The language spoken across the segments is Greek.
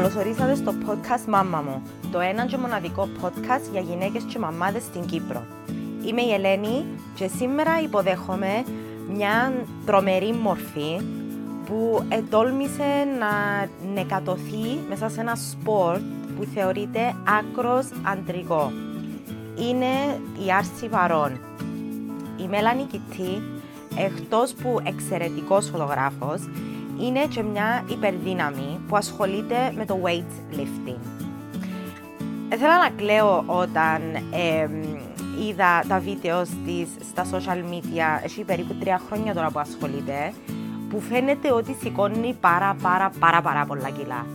Καλωσορίσατε στο podcast Μάμα μου, το ένα και μοναδικό podcast για γυναίκες και μαμάδες στην Κύπρο. Είμαι η Ελένη και σήμερα υποδέχομαι μια τρομερή μορφή που ετόλμησε να νεκατοθεί μέσα σε ένα sport που θεωρείται άκρως αντρικό. Είναι η Άρση Βαρών. Η Μέλανη Κιτή, εκτός που εξαιρετικός φωτογράφος, είναι και μια υπερδύναμη που ασχολείται με το weightlifting. Ήθελα να κλαίω όταν ε, είδα τα βίντεος της στα social media, έχει περίπου τρία χρόνια τώρα που ασχολείται, που φαίνεται ότι σηκώνει πάρα πάρα πάρα πάρα πολλά κιλά.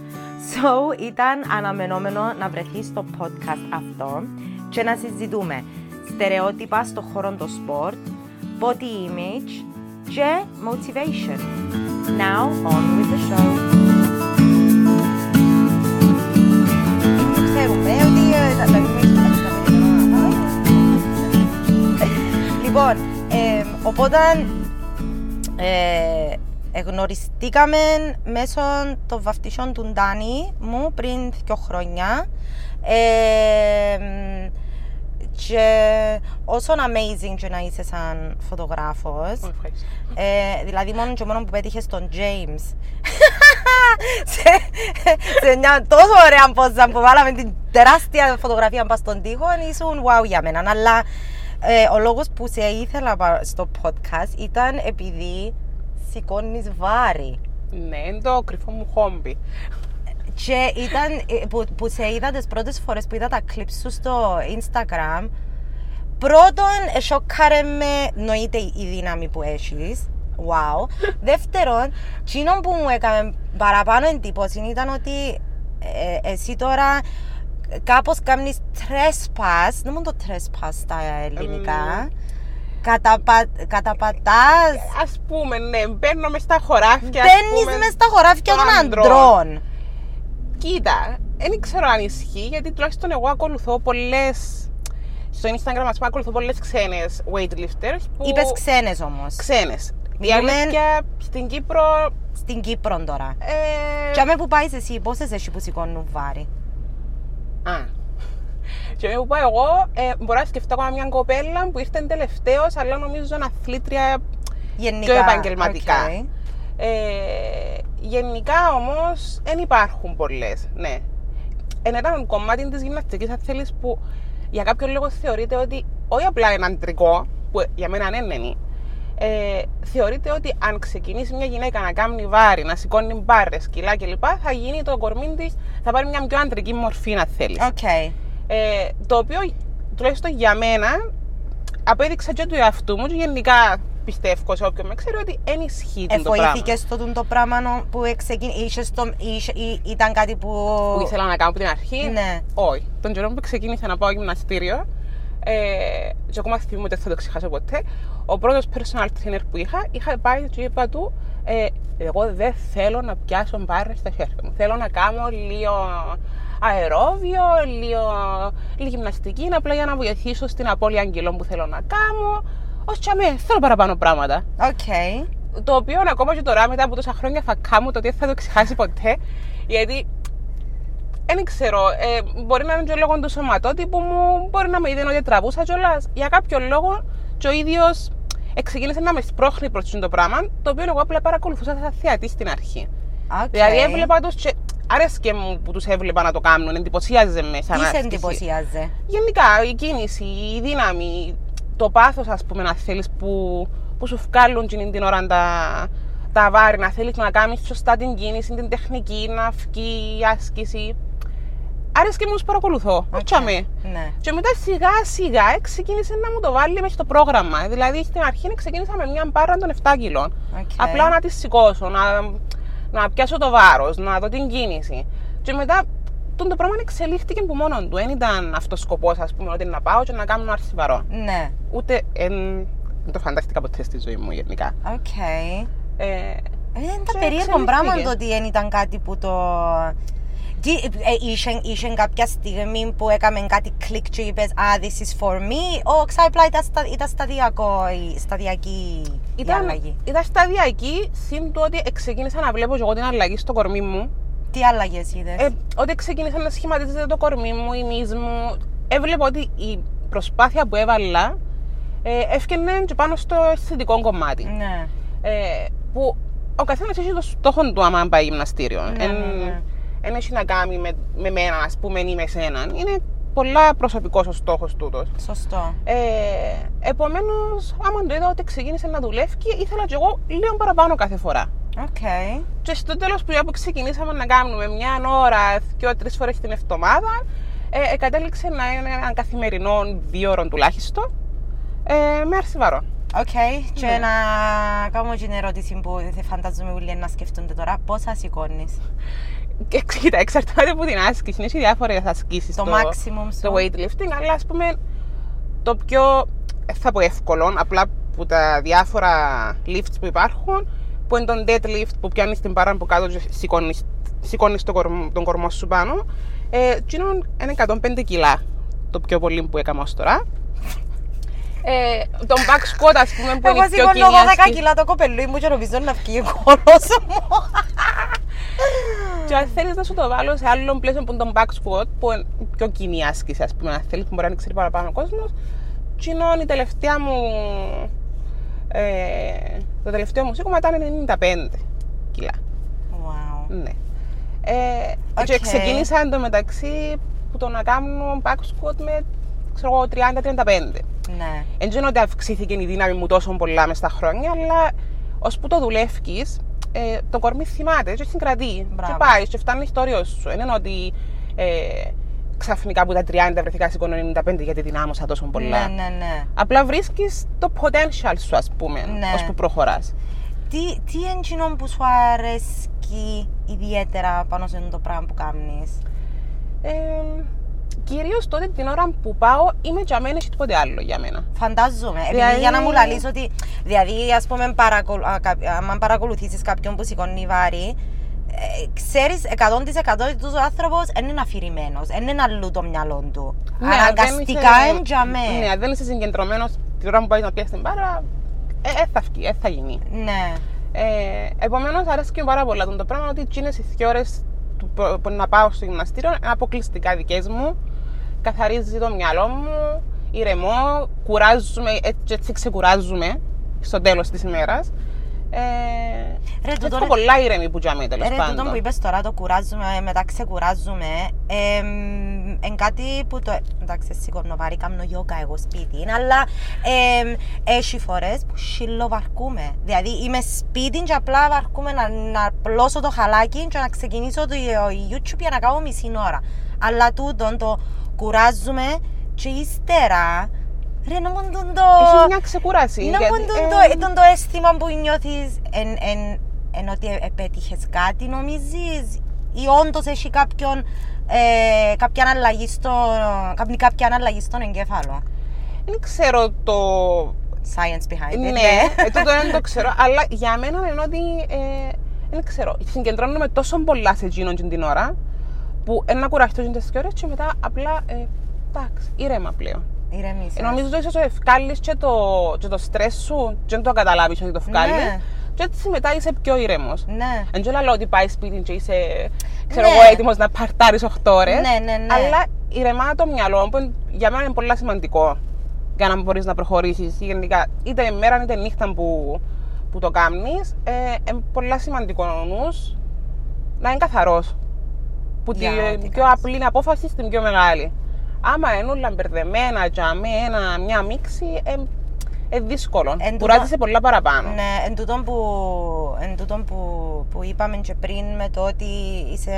So ήταν αναμενόμενο να βρεθεί στο podcast αυτό και να συζητούμε στερεότυπα στο χώρο του sport, body image και motivation. Now, on with the show. Ξέρουμε ότι ε, τα Λοιπόν, ε, οπότε ε, εγνωριστήκαμε μέσω των βαφτισιών του Ντάνι μου πριν δύο χρόνια. Ε, και όσον amazing και να είσαι σαν φωτογράφος ε, δηλαδή μόνο και μόνο που πέτυχε τον James. Σε, σε μια τόσο ωραία πόζα που βάλαμε την τεράστια φωτογραφία πας στον τοίχο ήσουν wow για μένα αλλά ε, ο λόγος που σε ήθελα στο podcast ήταν επειδή σηκώνεις βάρη Ναι, είναι το κρυφό μου χόμπι. Και ήταν ε, που, που σε είδα τις πρώτες φορές που είδα τα clips σου στο Instagram Πρώτον, σοκάρε με, νοείται η δύναμη που έχεις. Wow. Δεύτερον, εκείνο που μου έκανε παραπάνω εντύπωση ήταν ότι ε, εσύ τώρα κάπως κάνεις trespass, δεν μου το trespass στα ελληνικά, καταπα, καταπατάς, Ας πούμε, ναι, μπαίνω μες στα χωράφια. ας μπαίνεις πούμε, μες στα χωράφια των των ανδρών. αντρών. Κοίτα, δεν ξέρω αν ισχύει, γιατί τουλάχιστον εγώ ακολουθώ πολλές... Στο Instagram, ας πούμε, ακολουθώ πολλές ξένες weightlifters που... Είπες ξένες όμως. Ξένες. Η Μιλούμε- αλήθεια, στην Κύπρο... Στην Κύπρο τώρα. Ε... Τζιαμαί που πάεις εσύ, πόσες έχει που σηκώνουν βάρη; Α. Τζιαμαί που πάω εγώ, ε, μπορώ να σκεφτώ ακόμα μια κοπέλα που ήρθε τελευταίος, αλλά νομίζω είναι αθλήτρια Γενικά. πιο επαγγελματικά. οκ. Ε, γενικά όμως δεν υπάρχουν πολλές. Ναι. Είναι ένα κομμάτι της γυμναστικής, αν θέλεις, που για κάποιο λόγο θεωρείται ότι όχι απλά είναι αντρικό, που για μένα δεν είναι. Ε, θεωρείται ότι αν ξεκινήσει μια γυναίκα να κάνει βάρη, να σηκώνει μπάρες, κιλά κλπ., θα γίνει το κορμί της, θα πάρει μια πιο αντρική μορφή, αν θέλεις. Οκ. Ε, το οποίο τουλάχιστον για μένα απέδειξα και του εαυτού μου και γενικά πιστεύω σε όποιον με ξέρει ότι δεν ισχύει το πράγμα. Εφοήθηκες στο τούτο το πράγμα νο- που ξεκίνησε, ήταν κάτι που... Που ήθελα να κάνω από την αρχή; Ναι. Όχι. Τον καιρό που ξεκίνησα να πάω γυμναστήριο, ε, και ακόμα θυμούμαι ότι δεν θα το ξεχάσω ποτέ, ο πρώτος personal trainer που είχα, είχα πάει και είπα του, ε, εγώ δεν θέλω να πιάσω μπάρες στα χέρια μου. Θέλω να κάνω λίγο αερόβιο, λίγο, λίγη γυμναστική, απλά για να βοηθήσω στην απώλεια κιλών που θέλω να κάνω. Ως τζιαμαί, θέλω παραπάνω πράγματα. Οκ. Το οποίο ακόμα και τώρα, μετά από τόσα χρόνια, θα κάνω το ότι δεν θα το ξεχάσει ποτέ. Γιατί δεν ξέρω, ε, μπορεί να είναι και λόγω του σωματότυπου μου, μπορεί να με είδε ότι τραβούσα κιόλας. Για κάποιο λόγο, και ο ίδιος ξεκίνησε να με σπρώχνει προς το πράγμα, το οποίο εγώ απλά παρακολουθούσα σαν θεατή στην αρχή. Οκ. Δηλαδή, έβλεπα τους και άρεσκε μου που τους έβλεπα να το κάνουν, εντυπωσίαζε με σαν Τι σε άσκηση. εντυπωσίαζε; Γενικά, η κίνηση, η δύναμη, το πάθος, ας πούμε, να θέλεις που, που σου βγάλουν την, την ώρα τα, τα βάρη, να θέλεις να κάνεις σωστά την κίνηση, την τεχνική, να βγει η άσκηση. Άρεσε και μου τους παρακολουθώ. OK. Okay. Ναι. Και μετά σιγά σιγά ξεκίνησε να μου το βάλει μέσα στο πρόγραμμα. Δηλαδή στην αρχή ξεκίνησα με μια μπάρα των 7 κιλών. Οκ. Απλά να τη σηκώσω, να, να πιάσω το βάρος, να δω την κίνηση. Και μετά τούτον το πράγμα εξελίχθηκε που μόνο του. Δεν ήταν αυτός ο σκοπός, ας πούμε, ότι να πάω και να κάνω άρση βαρών. Ναι. Ούτε εν, δεν το φαντάστηκα ποτέ στη ζωή μου γενικά. Οκ. Ε, Ε, Είναι τα Και περίεργο εξελίχθηκε. πράγμα το ότι δεν ήταν κάτι που το... Τι, ε, είχε, είχε κάποια στιγμή που έκαμε κάτι κλικ και είπες «Α, this is for me» «Όξα απλά ήταν, στα, ήταν σταδιακό, η σταδιακή η ήταν, αλλαγή». ήταν σταδιακή, συν του ότι ξεκίνησα να βλέπω και εγώ την αλλαγή στο κορμί μου. Τι αλλαγέ είδες; Ε, ότι ξεκίνησα να σχηματίζεται το κορμί μου, η μύς μου, έβλεπα ότι η προσπάθεια που έβαλα ε, έφτιανε και πάνω στο αισθητικό κομμάτι. Ναι. Ε, που ο καθένας έχει το στόχο του άμα πάει γυμναστήριο. Ναι, Εν- ναι, ναι. εν έχει να κάνει με, με μένα, ας πούμε, ή με εσένα. Είναι πολλά προσωπικός ο στόχος τούτος. Σωστό. Ε, Επομένως, άμα το είδα ότι ξεκίνησε να δουλεύει, ήθελα κι εγώ λίγο παραπάνω κάθε φορά. Οκ. Και στο τέλος που που ξεκινήσαμε να κάνουμε μια ώρα, δύο-τρεις φορές την εβδομάδα, ε, ε, κατέληξε να είναι ένα καθημερινό δύο ώρων τουλάχιστον ε, με άρση βαρών. Οκ. Και Ναι. να κάνω και την ερώτηση που θα φαντάζομαι όλοι να σκεφτούνται τώρα. Πόσα σηκώνεις; Και κοίτα, εξαρτάται από την άσκηση. Είναι διάφορες ασκήσεις. Το maximum σου. Το weightlifting, αλλά ας πούμε το πιο. Δεν θα πω εύκολο, απλά που τα διάφορα lifts που υπάρχουν, που είναι το deadlift που πιάνεις την πάρα από κάτω και σηκώνει τον, κορμ- τον κορμό σου πάνω. Ε, εκείνο είναι 105 κιλά το πιο πολύ που έκανα ως τώρα. Ε, τον back squat, ας πούμε, που Εγώ είναι η πιο σηκώνω κοινή 12 άσκηση. κιλά το κοπελούι μου και νομίζω να βγει ο κώλος μου. Και αν θέλεις να σου το βάλω σε άλλο πλαίσιο που είναι το back squat, που είναι η πιο κοινή άσκηση, ας πούμε, αν θέλεις, που μπορεί να ξέρει παραπάνω ο κόσμος. Τι είναι η τελευταία μου. Ε, το τελευταίο μου σήκωμα ήταν 95 κιλά. Wow. Ναι. Ε, Οκ. Και ξεκίνησα εντωμεταξύ που το να κάνω back squat με ξέρω εγώ, 30-35. Ναι. Δεν ξέρω ότι αυξήθηκε η δύναμη μου τόσο πολλά μες στα χρόνια, αλλά ώσπου το δουλεύει, ε, το κορμί θυμάται και συγκρατεί. Μπράβο. Και πάει και φτάνει στο όριο σου. Δεν είναι ότι ε, ξαφνικά από τα 30 βρεθήκα σηκώνω 95 γιατί δυνάμωσα τόσο πολλά. Ναι, ναι, ναι. Απλά βρίσκεις το potential σου, ας πούμε, Ναι. ώσπου προχωράς. Τι, τι είναι εκείνο που σου αρέσει ιδιαίτερα πάνω σε αυτό το πράγμα που κάνεις; Ε, Κυρίως τότε την ώρα που πάω είμαι τζαμένη και τίποτε άλλο για μένα. Φαντάζομαι. Επειδή Δηλαδή- για να μου λαλείς ότι. Δηλαδή, ας πούμε, παρακολου... α, κα- άμα παρακολουθήσεις κάποιον που σηκώνει βάρη, ε, ξέρεις 100% ότι ο άνθρωπος δεν είναι αφηρημένος. Δεν είναι αλλού το μυαλό του. Ναι, αν δεν Αναγκαστικά είσαι- είναι τζαμέ. Ναι, αν δεν είσαι συγκεντρωμένος την ώρα που πάει να πιάσει την μπάρα, ε, ε, θα βγει, ε, θα γίνει. Ναι. Ε, Επομένως, αρέσει και πάρα πολλά το πράγμα ότι εκείνε οι δύο ώρε που, που να πάω στο γυμναστήριο είναι αποκλειστικά δικές μου. Καθαρίζει το μυαλό μου, ηρεμώ, κουράζουμε, έτσι, έτσι ξεκουράζουμε στο τέλος της ημέρας. Ε, Ρε, έτσι τούτο έχω ρε- πολλά ήρεμη που τζαμί τέλος Ρε, τούτο πάντων. που είπες τώρα, το κουράζουμε, μετά ξεκουράζουμε, είναι κάτι που το... Εντάξει, σηκώνω βάρη, κάνω γιόγκα εγώ σπίτι, αλλά εμ, έχει φορές που σιλοβαρκούμε. Δηλαδή, είμαι σπίτι και απλά βαρκούμε να, να πλώσω το χαλάκι και να ξεκινήσω το YouTube για να κάνω μισή ώρα. Αλλά τούτο το κουράζουμε και ύστερα, ρε, να μου τον το... Έχεις μια ξεκούραση. Να γιατί, μου ε, τον το, τον το αίσθημα που νιώθεις εν, εν, εν ότι επέτυχες κάτι νομίζεις; Ή όντως έχει κάποιον, ε, κάποια, αλλαγή στο, κάποια, κάποια αλλαγή στον εγκέφαλο; Δεν ξέρω το Science behind it. Ναι, ε, τούτο δεν το ξέρω. Αλλά για μένα είναι ότι. Ε, δεν ξέρω. Συγκεντρώνομαι τόσο πολλά σε εκείνον την ώρα που ένα κουραστώ τις δύο ώρες και μετά απλά. Ε, εντάξει, ήρεμα πλέον. Ηρεμήσεις. Ε, νομίζω ότι ίσω ευκάλεις και το, και το στρες σου, και δεν το καταλάβεις ότι το βγάλει. Ναι. Και έτσι μετά είσαι πιο ήρεμος. Ναι. Δεν ξέρω λέω ότι πάει σπίτι και είσαι ξέρω Ναι. εγώ, έτοιμος να παρτάρεις 8 ώρες. Ναι, ναι, ναι. Αλλά ηρεμά το μυαλό που για μένα είναι πολύ σημαντικό για να μπορείς να προχωρήσεις. Γενικά, είτε μέρα είτε νύχτα που, που το κάνεις, ε, είναι πολύ σημαντικό ο νους να είναι καθαρός. Που Για ό,τι την πιο κάνεις. απλή απόφαση στην πιο μεγάλη. Άμα είναι όλα μπερδεμένα, τζαμί, ένα, μια μίξη, ε, ε, δύσκολο. Εν Κουράζεσαι τούτο- πολλά παραπάνω. Ναι, εν τούτον που, εν τούτον που, που είπαμε και πριν με το ότι είσαι,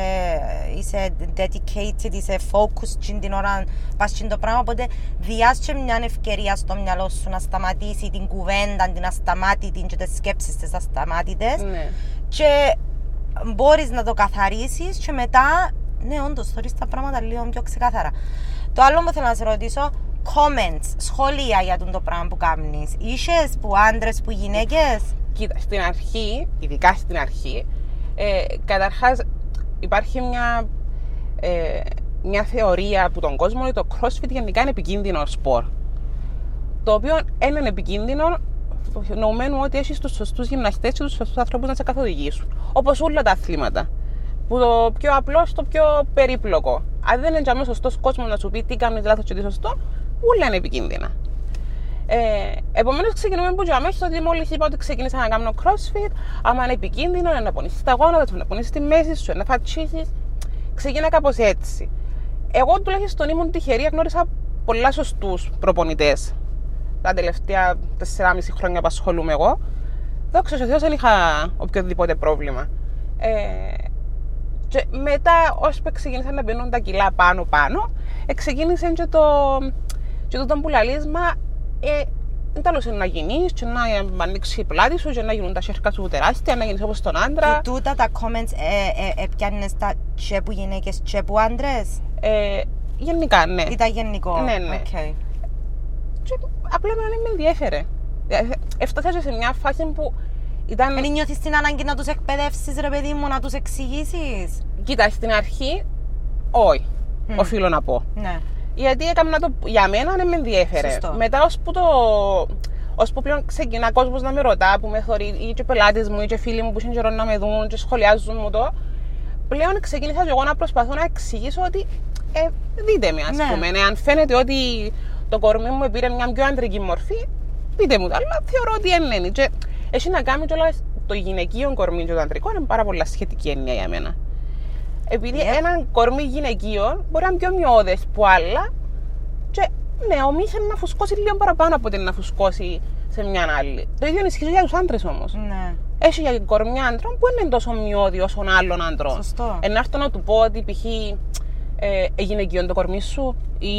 είσαι dedicated, είσαι focused στην την ώρα πας στην το πράγμα, οπότε διάς και μια ευκαιρία στο μυαλό σου να σταματήσει την κουβέντα, την ασταμάτητη και τις σκέψεις τις ασταμάτητες Ναι. και μπορείς να το καθαρίσεις και μετά, ναι όντως, θωρείς τα πράγματα λίγο πιο ξεκάθαρα. Το άλλο που θέλω να σε ρωτήσω, comments, σχόλια για τον το πράγμα που κάνεις. Είσες που άντρες, που γυναίκες; Κοίτα, στην αρχή, ειδικά στην αρχή, ε, καταρχάς υπάρχει μια, ε, μια θεωρία από τον κόσμο ότι το CrossFit γενικά είναι επικίνδυνο σπορ. Το οποίο δεν είναι επικίνδυνο νοουμένου ότι έχεις τους σωστούς γυμναστές και τους σωστούς ανθρώπους να σε καθοδηγήσουν. Όπως όλα τα αθλήματα. Που το πιο απλό στο πιο περίπλοκο. Αν δεν είναι ο σωστός κόσμος να σου πει τι κάνεις λάθος και τι σωστό, όλα είναι επικίνδυνα. Ε, Επομένως, ξεκινούμε από αμέσως ότι μόλις είπα ότι ξεκίνησα να κάνω crossfit, άμα είναι επικίνδυνο, να πονήσει τα γόνατα να πονήσει τη μέση σου, να φατσίσεις. Ξεκίνα κάπως έτσι. Εγώ τουλάχιστον ήμουν τυχερή, γνώρισα πολλά σωστούς προπονητές. Τα τελευταία 4,5 χρόνια που ασχολούμαι εγώ. Δόξα τω Θεώ δεν είχα οποιοδήποτε πρόβλημα. Ε, και μετά, όσο ξεκίνησαν να μπαίνουν τα κιλά πάνω-πάνω, ξεκίνησε και το, και το που λαλίσμα, ε, τέλος να γίνεις και να ανοίξεις η πλάτη σου και να γίνουν τα σέρκα σου τεράστια, να γίνεις όπως τον άντρα. Και τούτα τα comments ε, ε, ε, πιάνεις τα και που γυναίκες και που άντρες. Ε, γενικά, ναι. Ήταν γενικό. Ναι, ναι. Okay. Και απλά με με ενδιέφερε. Ε, έφτασα σε μια φάση που ήταν... Δεν νιώθεις την ανάγκη να τους εκπαιδεύσεις ρε παιδί μου, να τους εξηγήσεις; Κοίτα, στην αρχή, όχι, mm. οφείλω να πω. Ναι. Γιατί έκανα το, για μένα δεν με ενδιέφερε. Σωστό. Μετά, ώσπου το, ώσπου πλέον ξεκινά κόσμος να με ρωτά, που με θωρεί, ή και πελάτε μου, ή και φίλοι μου που είναι να με δουν, και σχολιάζουν μου το, πλέον ξεκίνησα και εγώ να προσπαθώ να εξηγήσω ότι ε, δείτε με, ας Ναι. πούμε. Ναι, αν φαίνεται ότι το κορμί μου πήρε μια πιο αντρική μορφή, πείτε μου το. Αλλά θεωρώ ότι δεν είναι. Και έχει να κάνει κιόλας το γυναικείο κορμί και το αντρικό είναι πάρα πολλά σχετική έννοια για μένα. Επειδή Yep. ένα κορμί γυναικείο μπορεί να είναι πιο μειώδες που άλλα, και ναι, ο μύθ είναι να φουσκώσει λίγο παραπάνω από ότι να φουσκώσει σε μια άλλη. Το ίδιο ισχύει για τους άντρες όμως. Ναι. Έχει για κορμιά άντρων που δεν είναι τόσο μειώδη όσο άλλων άντρων. Σωστό. Ενώ έρθω να του πω ότι π.χ. Ε, έγινε οικειόν το κορμί σου ή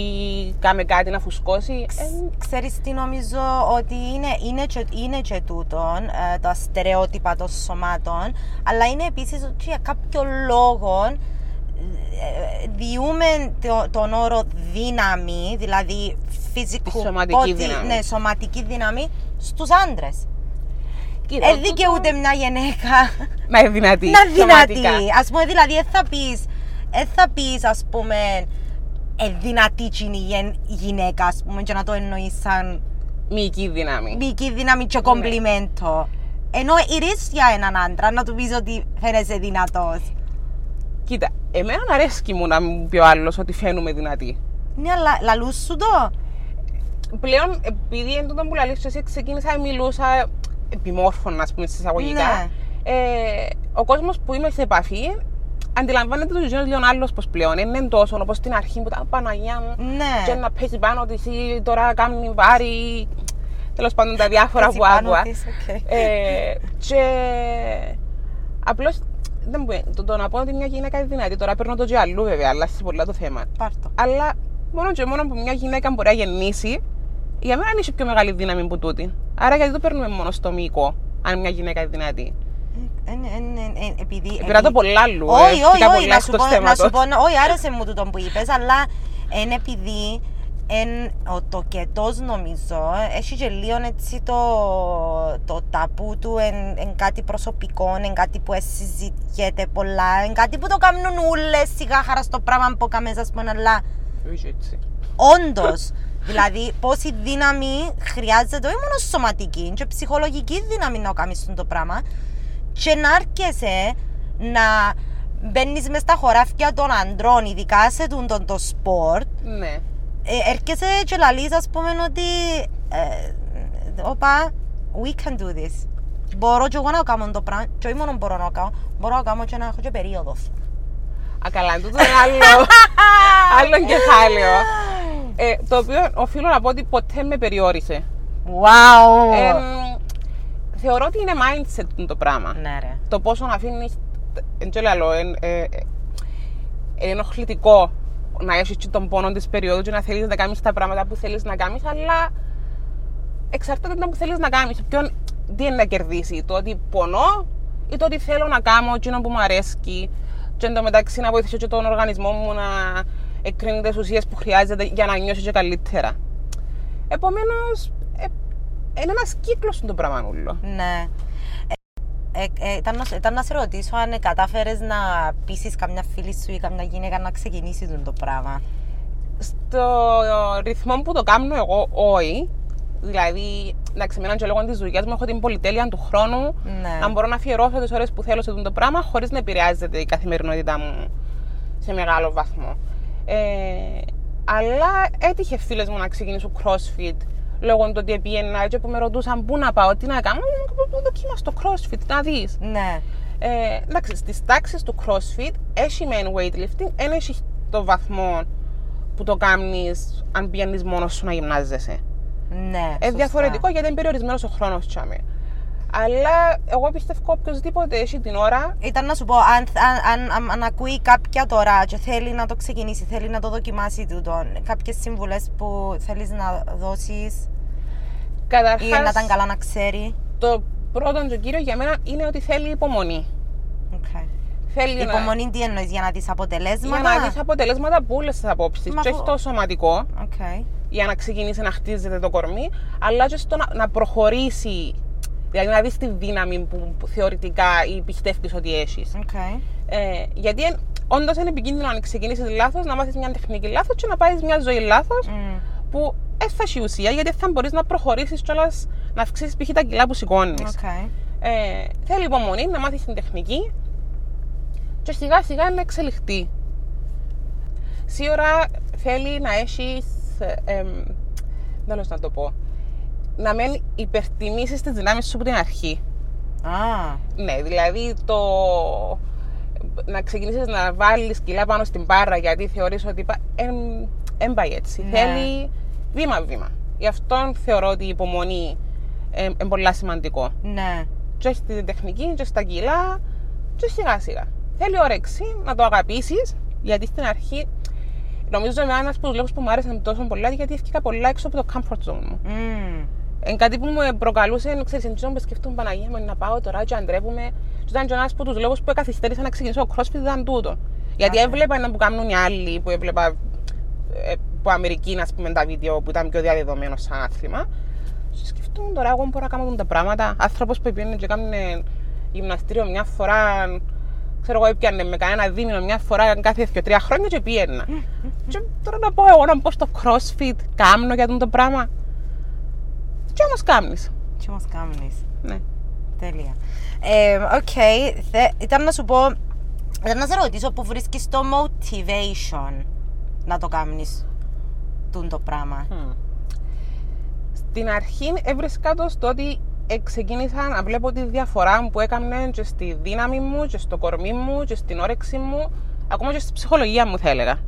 κάμε κάτι να φουσκώσει; Ε, Ξέρεις τι νομίζω ότι είναι, είναι, και, είναι και τούτον, ε, τα στερεότυπα των σωμάτων, αλλά είναι επίσης ότι για κάποιο λόγο ε, διούμε το- τον όρο δύναμη, δηλαδή physical Τη σωματική body, δύναμη. ναι, σωματική δύναμη στους άντρες. κοίτα, Ε, τούτο- δικαιούται μια γυναίκα Να είναι δυνατή. να δυνατή. σωματικά. Ας πούμε, δηλαδή, δεν θα πεις, δεν θα πεις, ας πούμε, ε, δυνατή και είναι η γεν- η γυναίκα, ας πούμε, και να το εννοείς σαν Μυϊκή δύναμη. μπική δύναμη και κομπλιμέντο. Ενώ it is για έναν άντρα να του πεις ότι φαίνεσαι δυνατός. Κοίτα, εμένα αρέσκει μου να μου πει ο άλλος ότι φαίνομαι δυνατή. Ναι, αλλά λαλούς σου το. Πλέον, επειδή εν τούτο που λαλείς εσύ, ξεκίνησα να μιλούσα επιμόρφωνα, ας πούμε, σε εισαγωγικά. Ναι. Ε, ο κόσμος που είμαι σε επαφή αντιλαμβάνεται το ζυγείο λίγο άλλος πως πλέον. Δεν είναι τόσο όπως στην αρχή που ήταν Παναγιά μου Ναι. και να πέσει πάνω της ή τώρα κάνει βάρη. Τέλος πάντων τα διάφορα Έτσι που πάνω άκουγα. της, οκ. Ε, και απλώς δεν μου το, το να πω ότι μια γυναίκα είναι δυνατή. Τώρα παίρνω το και αλλού βέβαια, αλλά σε πολλά το θέμα. Πάρ' το. Αλλά μόνο και μόνο που μια γυναίκα μπορεί να γεννήσει, για μένα είναι πιο μεγάλη δύναμη που τούτη. Άρα γιατί το παίρνουμε μόνο στο μυϊκό, αν μια γυναίκα είναι δυνατή. Ε, ναι, ε, ναι, ε, επειδή... Πήρα το πολλά αλλού. ε, Όχι, όχι, φύγα όχι, πολλά να σου εκτός πω, να σου θέματος. πω, ναι, όχι, άρεσε μου τούτο που είπες, αλλά είναι επειδή εν, ο τοκετός νομίζω έχει και λίγο έτσι το, το ταπού του εν, εν κάτι προσωπικό, εν κάτι που συζητιέται πολλά, εν κάτι που το κάνουν ούλες σιγά χαρά στο πράγμα που κάμες ας πούμε, αλλά Όχι έτσι. όντως, δηλαδή πόση δύναμη χρειάζεται, όχι μόνο σωματική, και ψυχολογική δύναμη να κάνεις το πράγμα και να έρχεσαι να μπαίνεις μες στα χωράφια των αντρών, ειδικά σε τούτο το, το sport, Ναι. ε, έρχεσαι και λαλείς ας πούμε ότι ε, όπα, we can do this. Μπορώ και εγώ να κάνω το πράγμα και όχι μόνο μπορώ να κάνω, μπορώ να κάνω και να έχω και περίοδος. Α, καλά, τούτο είναι άλλο, άλλο κεφάλαιο. Ε, το οποίο οφείλω να πω ότι ποτέ με περιόρισε. Wow! Ε, θεωρώ ότι είναι mindset το πράγμα. ναι ρε. το πόσο να αφήνει. Δεν ξέρω άλλο. Είναι ε, ε, ενοχλητικό να έχεις και τον πόνο της περίοδου και να θέλεις να κάνεις τα πράγματα που θέλεις να κάνεις, αλλά εξαρτάται από το που θέλεις να κάνεις. Ποιον τι είναι να κερδίσει, το ότι πονώ ή το ότι θέλω να κάνω εκείνο που μου αρέσει. Και εν τω μεταξύ να βοηθήσω και τον οργανισμό μου να εκκρίνει τις ουσίες που χρειάζεται για να νιώσει και καλύτερα. Επομένως, ε, είναι ένας κύκλος το πράγμα όλο. Ναι. Ε, ε, ήταν, να, ήταν να σε ρωτήσω αν κατάφερες να πείσει καμιά φίλη σου ή καμιά γυναίκα να ξεκινήσει τον το πράγμα. στο ρυθμό που το κάνω εγώ, όχι. Δηλαδή, εντάξει, εμένα και λόγω της δουλειάς μου έχω την πολυτέλεια του χρόνου Ναι. να μπορώ να αφιερώσω τις ώρες που θέλω σε αυτό το πράγμα χωρίς να επηρεάζεται η καθημερινότητά μου σε μεγάλο βαθμό. Ε, αλλά έτυχε φίλε μου να ξεκινήσουν crossfit λόγω του ότι πήγαινα έτσι που με ρωτούσαν πού να πάω, τι να κάνω. Μου δοκίμα στο crossfit, να δεις. Ναι. Ε, εντάξει, στις τάξεις του CrossFit έχει μεν weightlifting, δεν έχει το βαθμό που το κάνεις αν πηγαίνεις μόνος σου να γυμνάζεσαι. Ναι. Ε, σωστά. διαφορετικό γιατί είναι περιορισμένος ο χρόνος τσάμε. Αλλά εγώ πιστεύω οποιοδήποτε έχει την ώρα. Ήταν να σου πω, αν, αν, αν, αν, αν ακούει κάποια τώρα και θέλει να το ξεκινήσει, θέλει να το δοκιμάσει τούτο, κάποιες συμβουλές που θέλεις να δώσεις ή Καταρχάς, να ήταν καλά να ξέρει. το πρώτο και κύριο για μένα είναι ότι θέλει υπομονή. Okay. Θέλει να- Υπομονή τι εννοείς, για να δεις για αποτελέσματα. να δεις αποτελέσματα από όλες τις απόψεις. Μα Και αυτό- όχι το σωματικό, Okay. για να ξεκινήσει να χτίζεται το κορμί, αλλά και στο να, να προχωρήσει. Δηλαδή να δεις τη δύναμη που, που θεωρητικά ή πιστεύεις ότι έχεις. Okay. Ε, γιατί όντως είναι επικίνδυνο αν ξεκινήσεις λάθος, να μάθεις μια τεχνική λάθος και να πάει μια ζωή λάθος Mm. που δεν θα έχει ουσία, γιατί θα μπορείς να προχωρήσεις κιόλας να αυξήσεις π.χ. τα κιλά που σηκώνεις. Okay. Ε, θέλει υπομονή να μάθεις την τεχνική και σιγά σιγά να εξελιχθεί. Σίγουρα θέλει να έχεις. Δεν να το πω. Να μην υπερτιμήσεις τις δυνάμεις σου από την αρχή. Α, Ναι, δηλαδή το να ξεκινήσεις να βάλεις κιλά πάνω στην μπάρα γιατί θεωρείς ότι δεν πάει έτσι. Ναι. Θέλει βήμα-βήμα. Γι' αυτό θεωρώ ότι η υπομονή είναι πολύ σημαντικό. ναι. Και στην τεχνική, και στα κιλά, και σιγά σιγά. Θέλει όρεξη να το αγαπήσεις, γιατί στην αρχή νομίζω είναι ένας από τους λόγους που μου άρεσε τόσο πολύ, γιατί έφυγα πολλά έξω από το comfort zone μου. Mm. Είναι κάτι που μου προκαλούσε, ξέρεις, εντός που σκεφτούν Παναγία μου να πάω τώρα και αντρέπουμε. Και ήταν και ένας από τους λόγους που καθυστέρησα να ξεκινήσω το CrossFit ήταν τούτο. Γιατί Άρα. έβλεπα ένα που κάνουν οι άλλοι, που έβλεπα ε, από Αμερική, ας πούμε, τα βίντεο που ήταν πιο διαδεδομένο σαν άθλημα. Και σκεφτούν τώρα, εγώ μπορώ να κάνω τα πράγματα. Άνθρωπος που πήγαινε και έκανε γυμναστήριο μια φορά, ξέρω εγώ, έπιανε με κανένα δίμηνο μια φορά κάθε δύο-τρία χρόνια και πήγαινα. και τώρα να πω εγώ να μπω στο CrossFit, κάμνω για αυτό το πράγμα. Και όμως κάμνεις. Τι μας κάνεις. Ναι. Τέλεια. Ε, Οκ, θε- ήταν να σου πω, ήταν να σε ρωτήσω που βρίσκεις το motivation να το κάνεις τούντο πράγμα. Μμ. Στην αρχή έβρισκα το στο ότι ε, ξεκίνησα να βλέπω τη διαφορά που έκανε και στη δύναμη μου, και στο κορμί μου, και στην όρεξη μου, ακόμα και στη ψυχολογία μου θα έλεγα.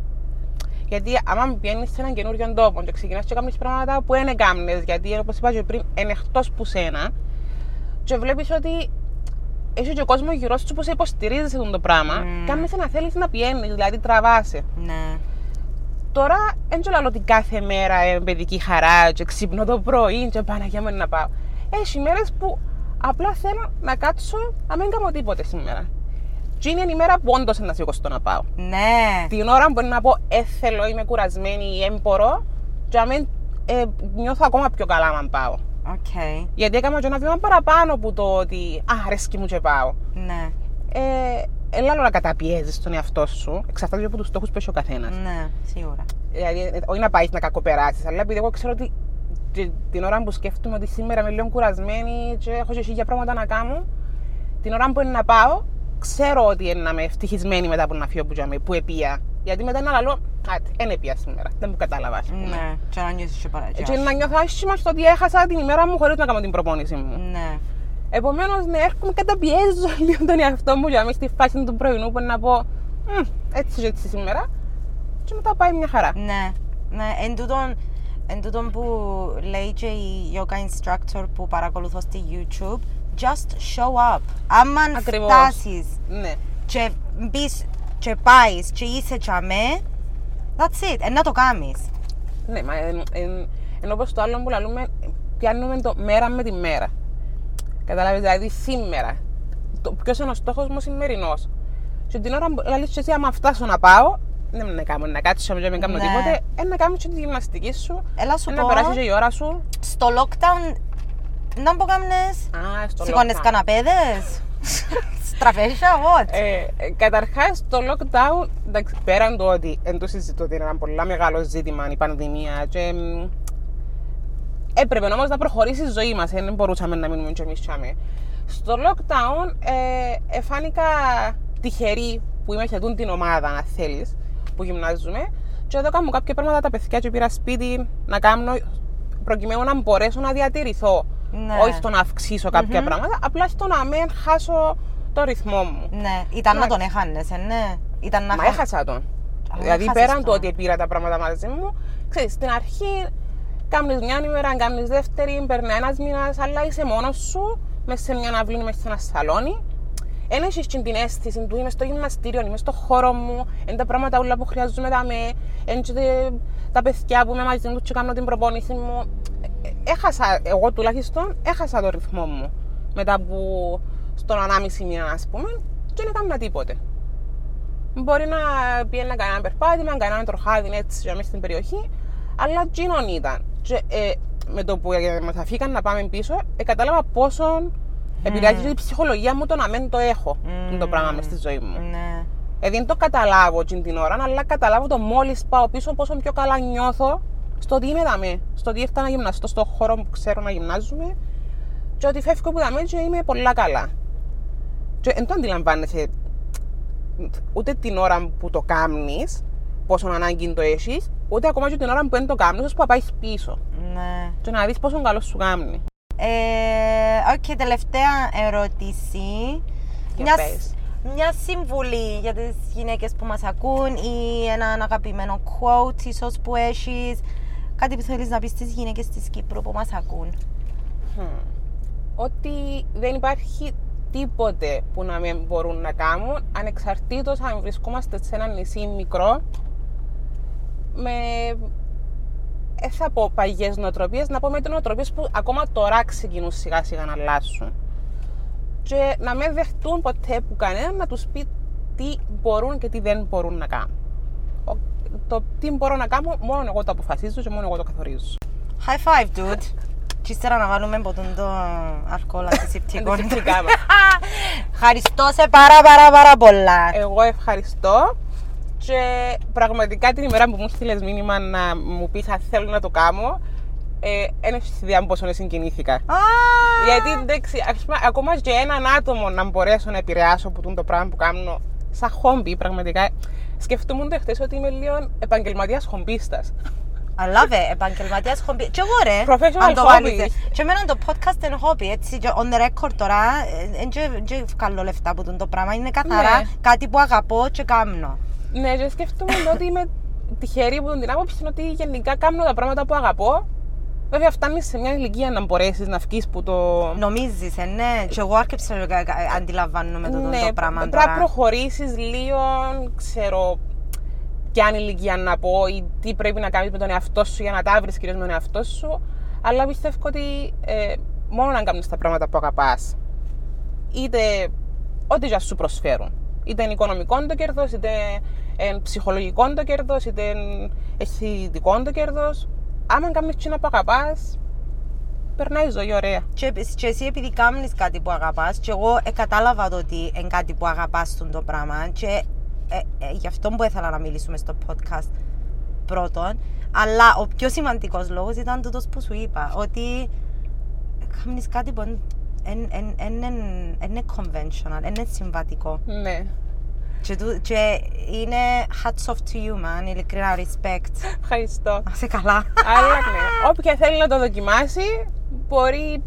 Γιατί άμα πηγαίνει σε έναν καινούριο τόπο και ξεκινάς και κάνεις πράγματα που δεν έκαμνες, γιατί όπως είπα και πριν, είναι εκτός που σένα, και βλέπεις ότι έχει και ο κόσμος γύρω σου που σε υποστηρίζει σε αυτό το πράγμα, Μμ. κάνεις να θέλεις να πιένεις, δηλαδή τραβάσαι. Ναι. Τώρα δεν ξέρω ότι κάθε μέρα είναι παιδική χαρά και ξύπνω το πρωί και Παναγιά μου να πάω. Έχει μέρες που απλά θέλω να κάτσω να μην κάνω τίποτε σήμερα. Και είναι η μέρα που όντως να σηκωστώ να πάω. Ναι. Την ώρα που μπορεί να πω ε, θέλω, είμαι κουρασμένη ή δεν μπορώ και να μην ε, νιώθω ακόμα πιο καλά αν πάω. Οκ. Γιατί έκανα και ένα βήμα παραπάνω από το ότι α, αρέσκει μου και πάω. Ναι. Ε, έλα να καταπιέζεις τον εαυτό σου, εξαρτάται από τους στόχους που έχει ο καθένας. Ναι, σίγουρα. Δηλαδή, ε, όχι να πάει να κακοπεράσεις, αλλά επειδή εγώ ξέρω ότι τη- την ώρα που σκέφτομαι ότι σήμερα είμαι λίγο κουρασμένη και έχω και για πράγματα να κάνω, την ώρα που είναι να πάω, ξέρω ότι είναι να είμαι ευτυχισμένη μετά από να φύγω που, τζιαμαί, που επήα. Γιατί μετά είναι άλλο, άτε, δεν επία σήμερα, δεν μου κατάλαβα. ας πούμε. Ναι. Και να νιώσεις και παρακάτω. Και να νιώθω άσχημα στο ότι έχασα την ημέρα μου χωρίς να κάνω την προπόνηση μου. Ναι. Επομένως, ναι, έρχομαι καταπιέζω λίγο τον εαυτό μου για να είμαι στη φάση του πρωινού που είναι να πω «Μμ, έτσι και έτσι σήμερα. Και μετά πάει μια χαρά. Ναι, ναι. Εν τούτον, εν τούτον που λέει και η yoga instructor που παρακολουθώ στη YouTube, just show up. Άμα Ακριβώς. φτάσεις Ναι. και μπεις και πάεις και είσαι τσαμέ, that's it, ε, να το κάνεις. Ναι, μα εν, εν, ενώ όπως το άλλο που λαλούμε, πιάνουμε το μέρα με τη μέρα. Κατάλαβες, δηλαδή σήμερα. Το, ποιος είναι ο στόχος μου σημερινός. Και την ώρα που λαλείς και εσύ, άμα φτάσω να πάω, δεν με να κάνω να κάτσω και να μην κάνω Ναι. τίποτε, ε, να κάνεις και τη γυμναστική σου, Έλα σου ε, να πω, περάσει και η ώρα σου. στο lockdown, να πω κάμνες, Α, στο σηκώνες lockdown. καναπέδες, στραφέσια, what. Ε, ε, Καταρχάς, το lockdown, εντάξει, πέραν το ότι δεν το συζητώ ότι είναι ένα πολύ μεγάλο ζήτημα η πανδημία και μ, έπρεπε όμως να προχωρήσει η ζωή μας. Δεν μπορούσαμε να μείνουμε κι εμείς Στο lockdown ε, εφάνηκα τυχερή που είμαι για την ομάδα, αν θέλεις, που γυμνάζουμε. Και εδώ κάνω κάποια πράγματα τα παιδιά και πήρα σπίτι να κάνω προκειμένου να μπορέσω να διατηρηθώ. Ναι. Όχι στο να αυξήσω κάποια πράγματα, απλά στο να μην χάσω το ρυθμό μου. Ναι, ήταν να Εντάξει. τον έχανες, ε, ναι. Ήταν να Μα χα- έχασα τον. Α, δηλαδή έχασες πέραν τον. του ότι πήρα τα πράγματα μαζί μου, ξέρεις, στην αρχή κάνεις μια ημέρα, κάνεις δεύτερη, περνάει ένας μήνας, αλλά είσαι μόνος σου, μέσα σε μια αυλή, μέσα σε ένα σαλόνι. Εν έχεις και την αίσθηση του είμαι στο γυμναστήριο, είμαι στο χώρο μου, είναι τα πράγματα όλα που χρειάζομαι τα με, είναι και τε- τα παιδιά που είμαι μαζί τους και κάνω την προπόνηση μου. Ε, ε, Έχασα, εγώ τουλάχιστον, έχασα το ρυθμό μου μετά από στον ανάμιση μήνα, ας πούμε, και δεν έκανα τίποτε. Μπορεί να πήγαινε να κάνει ένα περπάτημα, να κάνει ένα τροχάδι έτσι για μέσα στην περιοχή, αλλά τζίνον ήταν. Και, ε, με το που ε, μας αφήκαν να πάμε πίσω, ε, κατάλαβα πόσο επηρεάζει η ψυχολογία μου το να μην το έχω το πράγμα μες στη ζωή μου. Ναι. Ε, δεν το καταλάβω εκείνη την ώρα, αλλά καταλάβω το μόλις πάω πίσω πόσο πιο καλά νιώθω στο ότι είμαι δαμέ. Στο ότι έφτανα να γυμναστώ στον χώρο που ξέρω να γυμνάζουμε και ότι φεύγω που δαμέ και είμαι πολλά καλά. Και δεν το αντιλαμβάνεσαι ούτε την ώρα που το κάνεις, πόσο ανάγκη το έχεις, ούτε ακόμα και την ώρα που δεν το κάνεις, ώστε που πάεις πίσω. Ναι. Και να δεις πόσο καλό σου κάνει. Ε, Οκ, τελευταία ερώτηση. Για Μια, πες. μια συμβουλή για τις γυναίκες που μας ακούν ή έναν αγαπημένο quote ίσως που έχεις. Κάτι που θέλεις να πεις στις γυναίκες της Κύπρου που μας ακούν. ότι δεν υπάρχει τίποτε που να μην μπορούν να κάνουν ανεξαρτήτως αν βρισκόμαστε σε ένα νησί μικρό με δεν θα πω παγιές νοοτροπίες, να πω με νοοτροπίες που ακόμα τώρα ξεκινούν σιγά σιγά να αλλάσουν. Και να μην δεχτούν ποτέ που κανέναν να τους πει τι μπορούν και τι δεν μπορούν να κάνουν. Ο- Το τι μπορώ να κάνω, μόνο εγώ το αποφασίζω και μόνο εγώ το καθορίζω. High five, dude. Και ύστερα να βάλουμε ποτέ το αλκοόλ αντισηπτικό. Αντισηπτικά μας. Ευχαριστώ σε πάρα πάρα πάρα πολλά. Εγώ ευχαριστώ και πραγματικά την ημέρα που μου στείλες μήνυμα να μου πεις αν θέλω να το κάνω, ε, δεν έχεις ιδέα πόσο συγκινήθηκα. Α, Γιατί εντάξει, ας πούμε, ακόμα και έναν άτομο να μπορέσω να επηρεάσω από τούτο το πράγμα που κάνω, σαν χόμπι πραγματικά. Σκεφτούμουν το χτες ότι είμαι λίγο επαγγελματίας χομπίστας. I love it, επαγγελματίας χόμπι. Και εγώ ρε, Professional αν το hobby. βάλεις, ε. Και εμένα το podcast είναι χόμπι, έτσι, και on the record τώρα, δεν βγάλω λεφτά από το πράγμα, είναι καθαρά Ναι. κάτι που αγαπώ και κάνω. Ναι, και σκεφτούμαι ότι είμαι τυχερή που την άποψη ότι γενικά κάνω τα πράγματα που αγαπώ. Βέβαια, φτάνει σε μια ηλικία να μπορέσεις να βγεις που το. Νομίζεις, ε, ναι, και εγώ άρχισα να κα- κα- αντιλαμβάνομαι το, ναι, το πράγμα πρέπει να τώρα. προχωρήσεις λίγο, ξέρω ποια είναι η ηλικία να πω ή τι πρέπει να κάνεις με τον εαυτό σου για να τα βρεις κυρίως με τον εαυτό σου. Αλλά πιστεύω ότι ε, μόνο να κάνεις τα πράγματα που αγαπάς, είτε ό,τι για σου προσφέρουν. Είτε είναι οικονομικό το κέρδος, είτε είναι ψυχολογικό το κέρδος, είτε είναι αισθητικό το κέρδος. Άμα κάνεις τι να που αγαπάς, περνάει η ζωή ωραία. Και, και εσύ επειδή κάνεις κάτι που αγαπάς και εγώ ε, κατάλαβα το ότι είναι κάτι που αγαπάς τον το πράγμα και ε, ε, γι' αυτό που ήθελα να μιλήσουμε στο podcast πρώτον αλλά ο πιο σημαντικός λόγος ήταν τούτος που σου είπα ότι κάνεις κάτι που είναι conventional, είναι συμβατικό Ναι. Και, του- και είναι hats off to you man, ειλικρινά respect Ευχαριστώ. Να είσαι καλά Αλλά ναι, όποια θέλει να το δοκιμάσει, μπορεί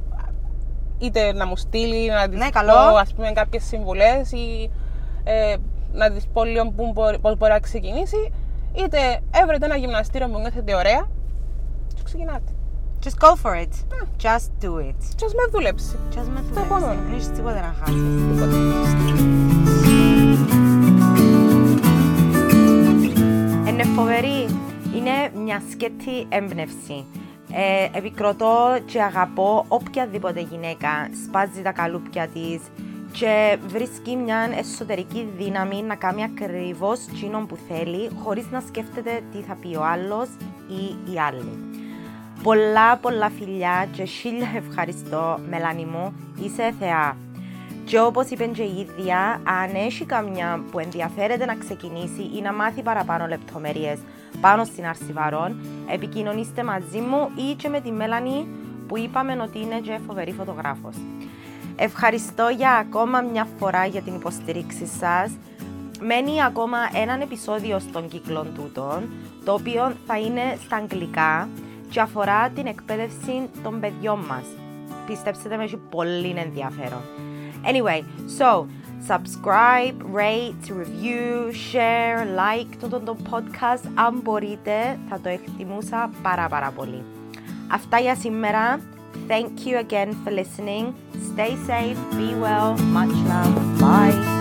είτε να μου στείλει, να της Ναι, πω, καλό. ας πούμε, κάποιες συμβουλές ή ε, να της πω λίγο πού μπορεί- πώς μπορεί να ξεκινήσει, είτε έβρετε ένα γυμναστήριο που νιώθετε ωραία και ξεκινάτε. Just go for it, just do it Και ας με δούλεψει. Just με Το δουλεύεις, μόνο. δεν έχεις τίποτα να χάσεις. Είναι φοβερή. Είναι μια σκέτη έμπνευση. Ε, επικροτώ και αγαπώ οποιαδήποτε γυναίκα σπάζει τα καλούπια της και βρίσκει μια εσωτερική δύναμη να κάνει ακριβώς εκείνο που θέλει χωρίς να σκέφτεται τι θα πει ο άλλος ή η άλλη. Πολλά πολλά φιλιά και χίλια ευχαριστώ Μελάνη μου, είσαι θεά. Και όπως είπε και η ίδια, αν έχει καμιά που ενδιαφέρεται να ξεκινήσει ή να μάθει παραπάνω λεπτομέρειες πάνω στην Αρσιβαρών, επικοινωνήστε μαζί μου ή και με τη Μέλανη που είπαμε ότι είναι και φοβερή φωτογράφος. Ευχαριστώ για ακόμα μια φορά για την υποστήριξη σας. Μένει ακόμα έναν επεισόδιο στον κύκλο τούτων, το οποίο θα είναι στα αγγλικά και αφορά την εκπαίδευση των παιδιών μας. Πιστέψτε με, έχει πολύ ενδιαφέρον. Anyway, so, subscribe, rate, review, share, like το, το, το podcast. Αν μπορείτε, θα το εκτιμούσα πάρα πάρα πολύ. Αυτά για σήμερα. Thank you again for listening. Stay safe, be well, much love, bye.